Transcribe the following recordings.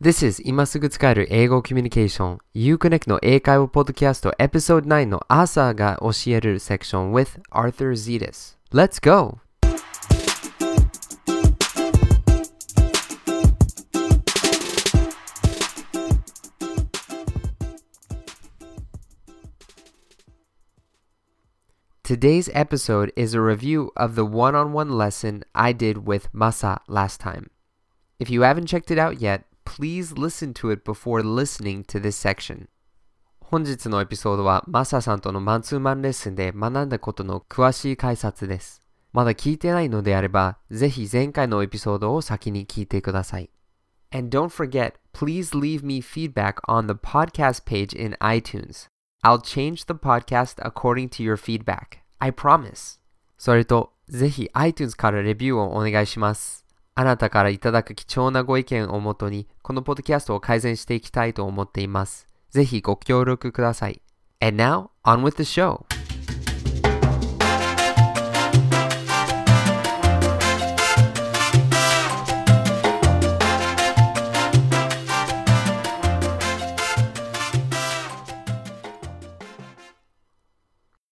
This is 今すぐ使える英語コミュニケーション Uconnect の英会話ポッドキャスト Episode 9の朝が教えるセクション with Arthur Zetas. Let's go! Today's episode is a review of the one on one lesson I did with Masa last time. If you haven't checked it out yet, please listen to it before listening to this section. 本日のエピソードはマサさんとのマンツーマンレッスンで学んだことの詳しい解説です。まだ聞いてないのであれば、ぜひ前回のエピソードを先に聞いてください。And don't forget, please leave me feedback on the podcast page in iTunes. I'll change the podcast according to your feedback. I promise. それと、ぜひ iTunes からレビューをお願いします。あなたからいただく貴重なご意見をもとに、このポッドキャストを改善していきたいと思っています。ぜひご協力ください。And now, on with the show!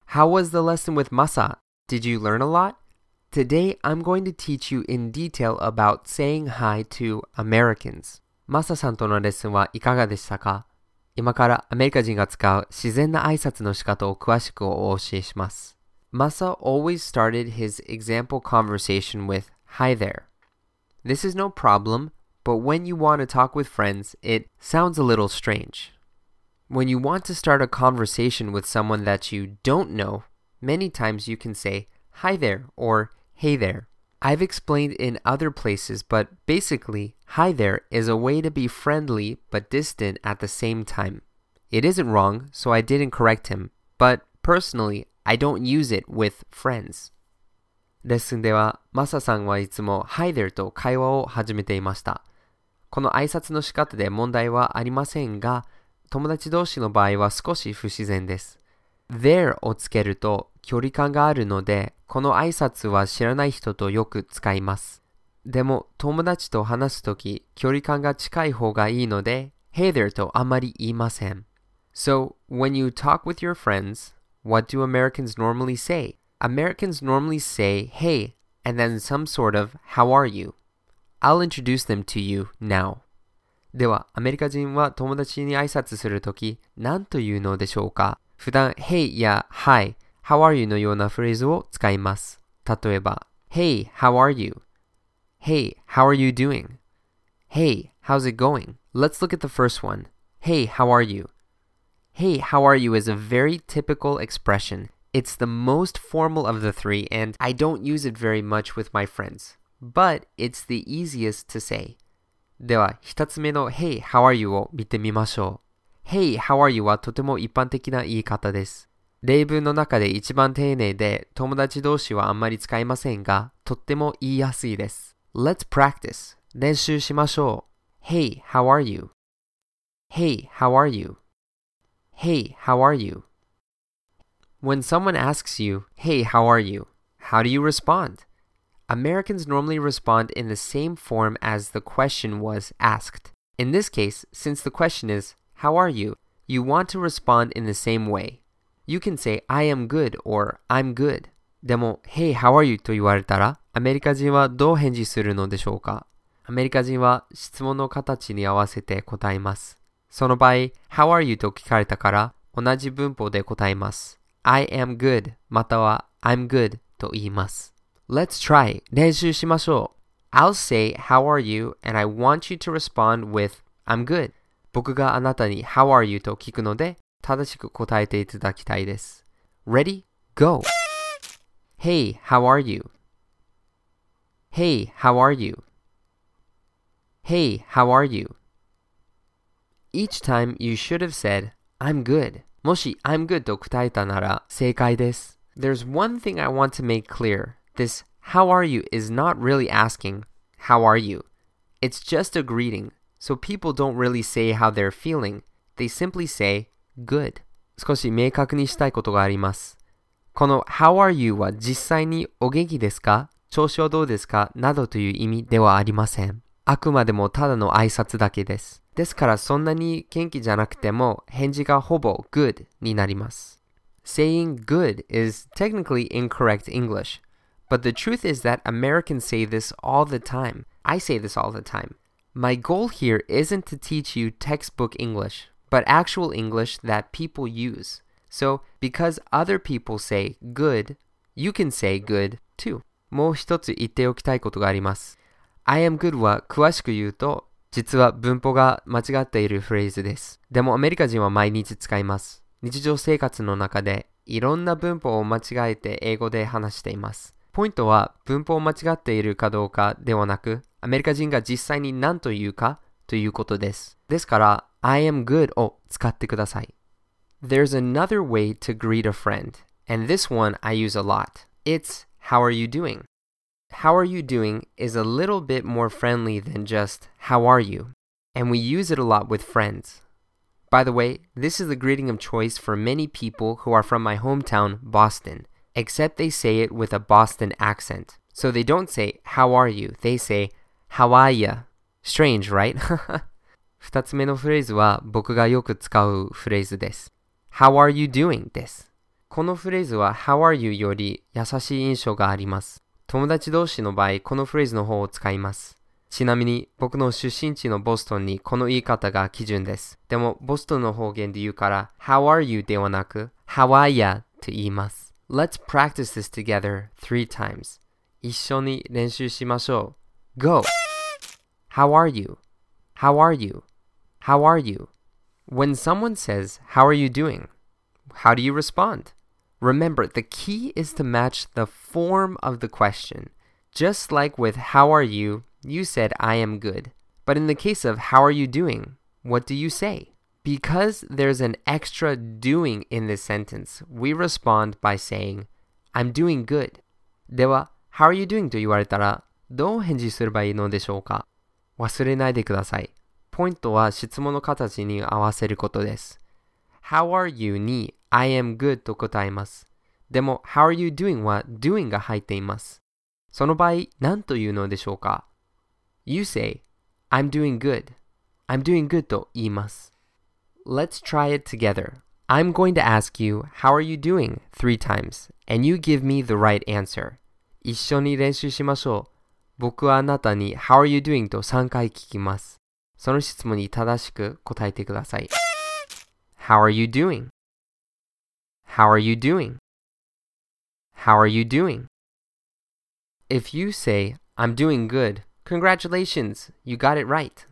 How was the lesson with Masa? Did you learn a lot? Today I'm going to teach you in detail about saying hi to Americans. マサさんとのレッスンはいかがでしたか今からアメリカ人が使う自然な挨拶の仕方を詳しくお教えします。Masa always started his example conversation with Hi there. This is no problem, but when you want to talk with friends, it sounds a little strange. When you want to start a conversation with someone that you don't know, many times you can say hi there or hey there. I've explained in other places, but basically, hi there is a way to be friendly but distant at the same time. It isn't wrong, so I didn't correct him, but personally, I don't use it with friends. レッスンでは、マサさんはいつも Hi there と会話を始めていました。この挨拶の仕方で問題はありませんが、友達同士の場合は少し不自然です。 There をつけると距離感があるので、この挨拶は知らない人とよく使います。でも友達と話すとき距離感が近い方がいいので、Hey there とあまり言いません。So, when you talk with your friends, what do Americans normally say? Americans normally say, hey, and then some sort of, how are you? I'll introduce them to you now. では、アメリカ人は友達に挨拶するとき、何というのでしょうか普段、Hey や Hi、How are you のようなフレーズを使います。例えば、Hey, how are you? Hey, how are you doing? Hey, how's it going? Let's look at the first one. Hey, how are you? Hey, how are you is a very typical expression. It's the most formal of the three, and I don't use it very much with my friends. But it's the easiest to say. では、一つ目の Hey, how are you を見てみましょう。 Hey, how are you はとても一般的な言い方です。例文の中で一番丁寧で友達同士はあんまり使いませんが、とっても言いやすいです。Let's practice. 練習しましょう。Hey, how are you? Hey, how are you? Hey, how are you? When someone asks you, Hey, how are you? How do you respond? Americans normally respond in the same form as the question was asked. In this case, since the question is, How are you? you want to respond in the same way. You can say, I am good or I'm good. でも、Hey, how are you? と言われたら、アメリカ人はどう返事するのでしょうかアメリカ人は質問の形に合わせて答えます。その場合、How are you? と聞かれたから同じ文法で答えます。I am good または I'm good と言います。Let's try 練習しましょう。I'll say How are you? and I want you to respond with I'm good 僕があなたに How are you? と聞くので正しく答えていただきたいです。Ready? Go! Hey, how are you? Hey, how are you? Hey, how are you? Each time you should have said, I'm good. もし I'm good と答えたなら正解です。There's one thing I want to make clear. This how are you is not really asking, how are you? It's just a greeting, So people don't really say how they're feeling. They simply say, good. 少し明確にしたいことがあります。この How are you は実際にお元気ですか調子はどうですかなどという意味ではありません。あくまでもただの挨拶だけです。ですからそんなに元気じゃなくても返事がほぼ good になります。Saying good is technically incorrect English, but the truth is that Americans say this all the time. I say this all the time. My goal here isn't to teach you textbook English, but actual English that people use. So, because other people say good, you can say good too. もう一つ言っておきたいことがあります。I am good は詳しく言うと、実は文法が間違っているフレーズです。でもアメリカ人は毎日使います。日常生活の中でいろんな文法を間違えて英語で話しています。 ポイントは文法を間違っているかどうかではなく、アメリカ人が実際に何と言うかということです。ですから、I am good を使ってください。There's another way to greet a friend, and this one I use a lot. It's How are you doing? How are you doing is a little bit more friendly than just How are you? And we use it a lot with friends. By the way, this is the greeting of choice for many people who are from my hometown, Boston, Except they say it with a Boston accent. So they don't say, How are you? They say, How are ya? Strange, right? 二つ目のフレーズは僕がよく使うフレーズです。How are you doing? です。このフレーズは How are you より優しい印象があります。友達同士の場合、このフレーズの方を使います。ちなみに僕の出身地のボストンにこの言い方が基準です。でもボストンの方言で言うから How are you ではなく How are ya と言います。Let's practice this together three times. 一緒に練習しましょう。Go! How are you? How are you? How are you? When someone says, How are you doing? How do you respond? Remember, the key is to match the form of the question. Just like with How are you, you said I am good. But in the case of How are you doing, what do you say? Because there's an extra doing in this sentence, we respond by saying, I'm doing good. では、How are you doing? と言われたら、どう返事すればいいのでしょうか忘れないでください。ポイントは質問の形に合わせることです。How are you に I am good と答えます。でも How are you doing は doing が入っています。その場合、何というのでしょうか ?You say I'm doing good. I'm doing good と言います。Let's try it together. I'm going to ask you, How are you doing? three times, and you give me the right answer. 一緒に練習しましょう。僕はあなたに How are you doing? と3回聞きます。その質問に正しく答えてください。How are you doing? How are you doing? How are you doing? If you say, I'm doing good, congratulations, you got it right.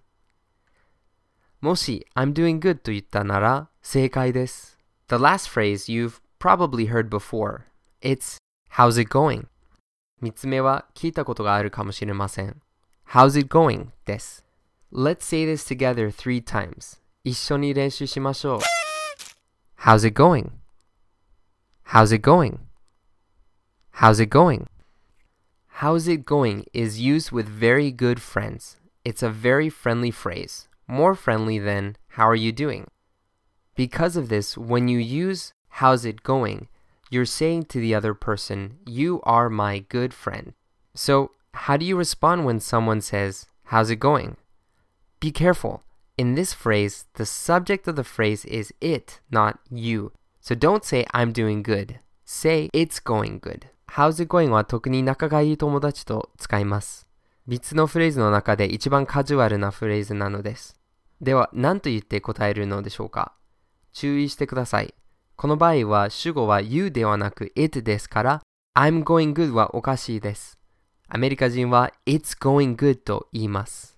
もし I'm doing good と言ったなら正解です。The last phrase you've probably heard before. It's How's it going? 三つ目は聞いたことがあるかもしれません。How's it going? です。Let's say this together three times. 一緒に練習しましょう。How's it going? How's it going? How's it going? How's it going is used with very good friends. It's a very friendly phrase, more friendly than how are you doing? Because of this, when you use how's it going, you're saying to the other person, you are my good friend. So, how do you respond when someone says, how's it going? Be careful. In this phrase, the subject of the phrase is it, not you. So don't say I'm doing good. Say it's going good. How's it going は特に仲がいい友達と使います。3つのフレーズの中で一番カジュアルなフレーズなのです。 では、何と言って答えるのでしょうか注意してください。この場合は主語は you ではなく it ですから I'm going good はおかしいです。アメリカ人は It's going good と言います。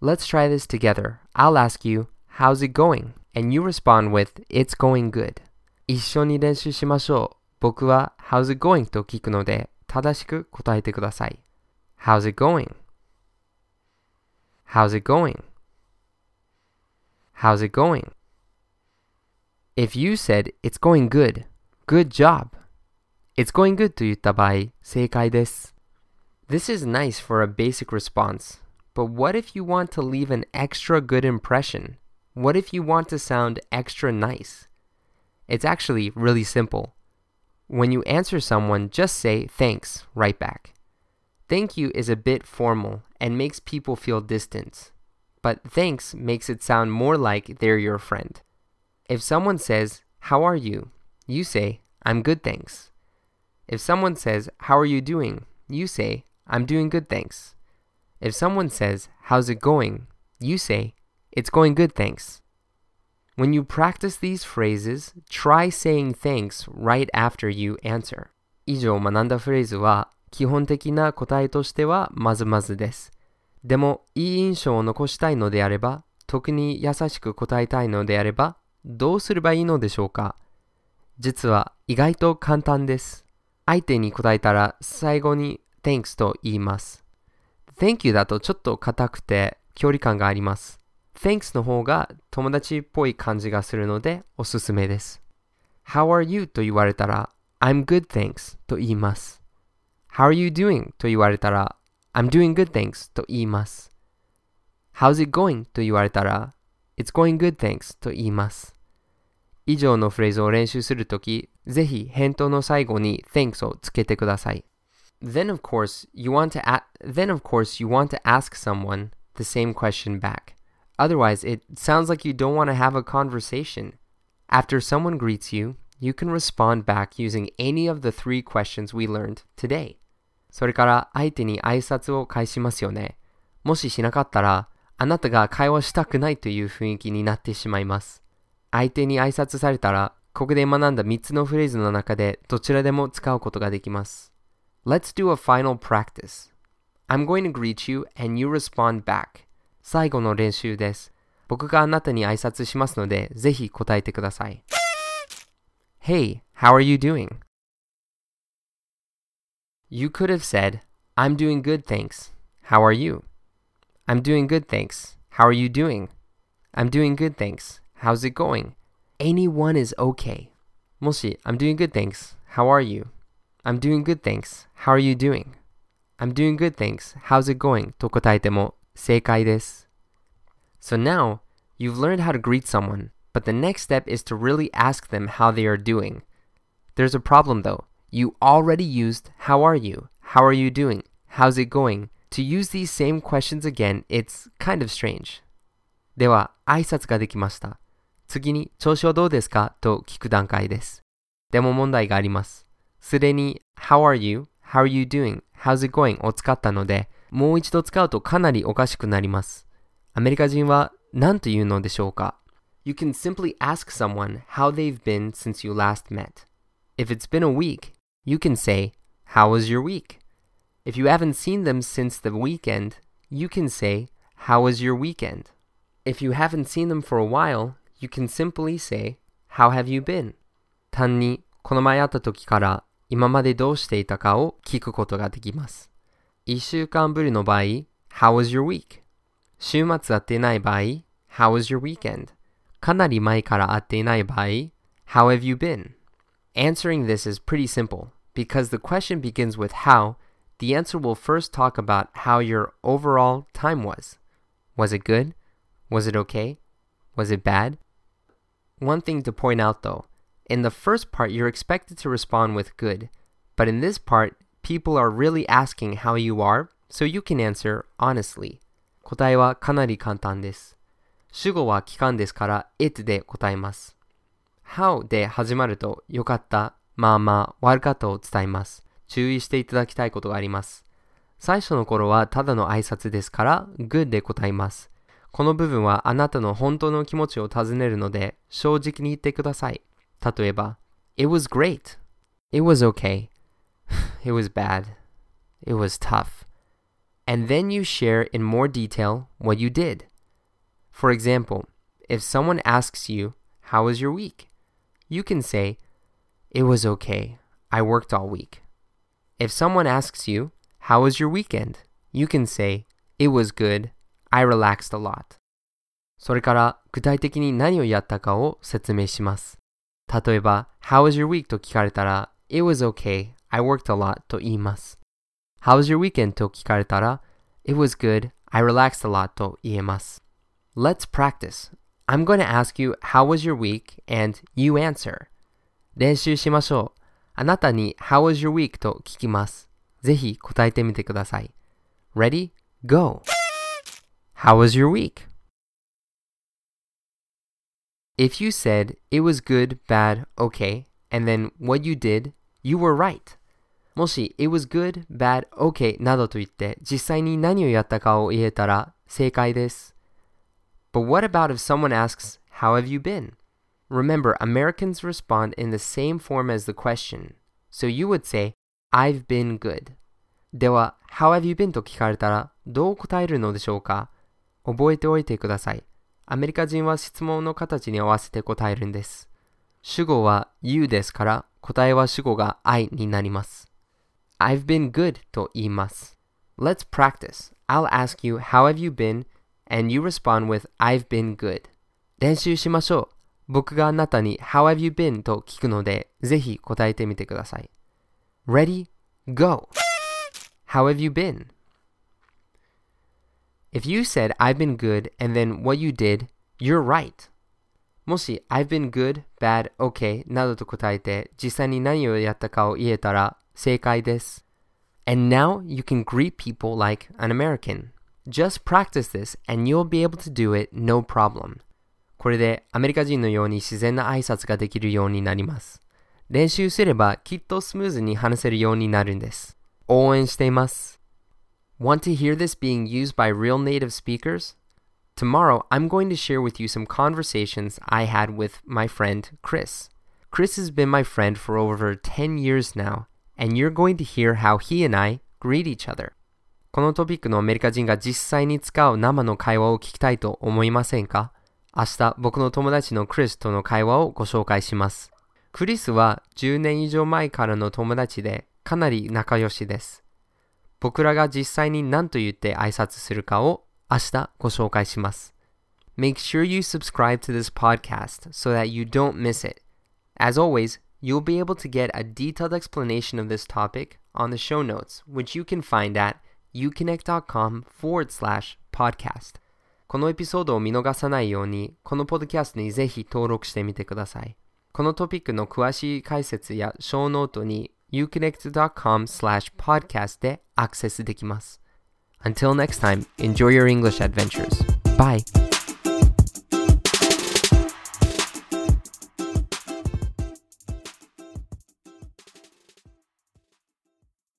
Let's try this together. I'll ask you, how's it going? And you respond with, it's going good. 一緒に練習しましょう。僕は how's it going? と聞くので、正しく答えてください。How's it going? How's it going? How's it going? If you said, it's going good, good job. It's going good と言った場合、正解です。This is nice for a basic response. But what if you want to leave an extra good impression? What if you want to sound extra nice? It's actually really simple. When you answer someone, just say thanks right back. Thank you is a bit formal and makes people feel distant, but thanks makes it sound more like they're your friend. If someone says, How are you? you say, I'm good, thanks. If someone says, How are you doing? you say, I'm doing good, thanks. If someone says, How's it going? you say, It's going good, thanks. When you practice these phrases, try saying thanks right after you answer. 以上学んだフレーズは基本的な答えとしてはまずまずです。 でも、いい印象を残したいのであれば、特に優しく答えたいのであれば、どうすればいいのでしょうか？実は意外と簡単です。相手に答えたら最後に Thanks と言います。Thank you だとちょっと硬くて距離感があります。Thanks の方が友達っぽい感じがするのでおすすめです。How are you? と言われたら I'm good thanks と言います。How are you doing? と言われたら I'm doing good thanks と言います。How's it going? と言われたら It's going good thanks と言います。以上のフレーズを練習するとき、ぜひ返答の最後に thanks をつけてください。Then of course you want to a- then of course you want to ask someone the same question back. Otherwise, it sounds like you don't want to have a conversation. After someone greets you, you can respond back using any of the three questions we learned today. それから相手に挨拶を返しますよね。もししなかったら、あなたが会話したくないという雰囲気になってしまいます。相手に挨拶されたら、ここで学んだ3つのフレーズの中でどちらでも使うことができます。Let's do a final practice. I'm going to greet you and you respond back. 最後の練習です。僕があなたに挨拶しますので、ぜひ答えてください。Hey, how are you doing? You could have said, I'm doing good, thanks. How are you? I'm doing good, thanks. How are you doing? I'm doing good, thanks. How's it going? Anyone is okay. もし、I'm doing good, thanks. How are you? I'm doing good, thanks. How are you doing? I'm doing good, thanks. How's it going? と答えても正解です。So now, you've learned how to greet someone, but the next step is to really ask them how they are doing. There's a problem though. You already used how are you? How are you doing? How's it going? To use these same questions again, it's kind of strange. では、挨拶ができました。次に調子はどうですかと聞く段階です。でも問題があります。すでに How are you? How are you doing? How's it going? を使ったので、もう一度使うとかなりおかしくなります。アメリカ人は何と言うのでしょうか You can simply ask someone how they've been since you last met. If it's been a week, you can say, How was your week? If you haven't seen them since the weekend, you can say, How was your weekend? If you haven't seen them for a while, you can simply say, How have you been? 単にこの前会った時から今までどうしていたかを聞くことができます。一週間ぶりの場合、How was your week? 週末会っていない場合、How was your weekend? かなり前から会っていない場合、How have you been? Answering this is pretty simple because the question begins with how. The answer will first talk about how your overall time was. Was it good? Was it okay? Was it bad? One thing to point out though in the first part, you're expected to respond with good, but in this part, people are really asking how you are, so you can answer honestly. 答えはかなり簡単です。主語は期間ですから it で答えます。how で始まると良かった、 まあまあ悪かったを伝えます。注意していただきたいことがあります。最初の頃はただの挨拶ですから good で答えます。この部分はあなたの本当の気持ちを尋ねるので、正直に言ってください。例えば、It was great. It was okay. It was bad. It was tough. And then you share in more detail what you did. For example, if someone asks you, How was your week? You can say, It was okay. I worked all week. If someone asks you, How was your weekend? You can say, It was good. I relaxed a lot. それから具体的に何をやったかを説明します。例えば、How was your week? と聞かれたら、It was okay. I worked a lot と言います。How was your weekend? と聞かれたら、It was good. I relaxed a lot と言えます。Let's practice. I'm going to ask you, How was your week? and you answer. 練習しましょう。あなたに How was your week? と聞きます。ぜひ答えてみてください。Ready? Go! How was your week? If you said it was good, bad, okay, and then what you did, you were right. もし it was good, bad, okay などと言って実際に何をやったかを言えたら正解です。But what about if someone asks, How have you been? Remember, Americans respond in the same form as the question. So you would say, I've been good. では、How have you been? と聞かれたらどう答えるのでしょうか覚えておいてください。アメリカ人は質問の形に合わせて答えるんです。主語は you ですから答えは主語が I になります。I've been good と言います。Let's practice. I'll ask you, How have you been? And you respond with, I've been good. 練習しましょう。僕があなたに How have you been? と聞くので、ぜひ答えてみてください。Ready? Go! How have you been? If you said, I've been good, and then what you did, you're right. もし、I've been good, bad, okay などと答えて、実際に何をやったかを言えたら正解です。And now you can greet people like an American. Just practice this and you'll be able to do it no problem. これでアメリカ人のように自然な挨拶ができるようになります。練習すればきっとスムーズに話せるようになるんです。応援しています。Want to hear this being used by real native speakers? Tomorrow, I'm going to share with you some conversations I had with my friend Chris. Chris has been my friend for over 10 years now, and you're going to hear how he and I greet each other. このトピックのアメリカ人が実際に使う生の会話を聞きたいと思いませんか明日僕の友達のクリスとの会話をご紹介します。クリスは10年以上前からの友達でかなり仲良しです。僕らが実際に何と言って挨拶するかを明日ご紹介します。Make sure you subscribe to this podcast so that you don't miss it. As always, you'll be able to get a detailed explanation of this topic on the show notes, which you can find at uconnect.com forward slash podcast. このエピソードを見逃さないように、このポッドキャストにぜひ登録してみてください。このトピックの詳しい解説やショーノートに youconnect.com slash podcast でアクセスできます。Until next time, enjoy your English adventures. Bye!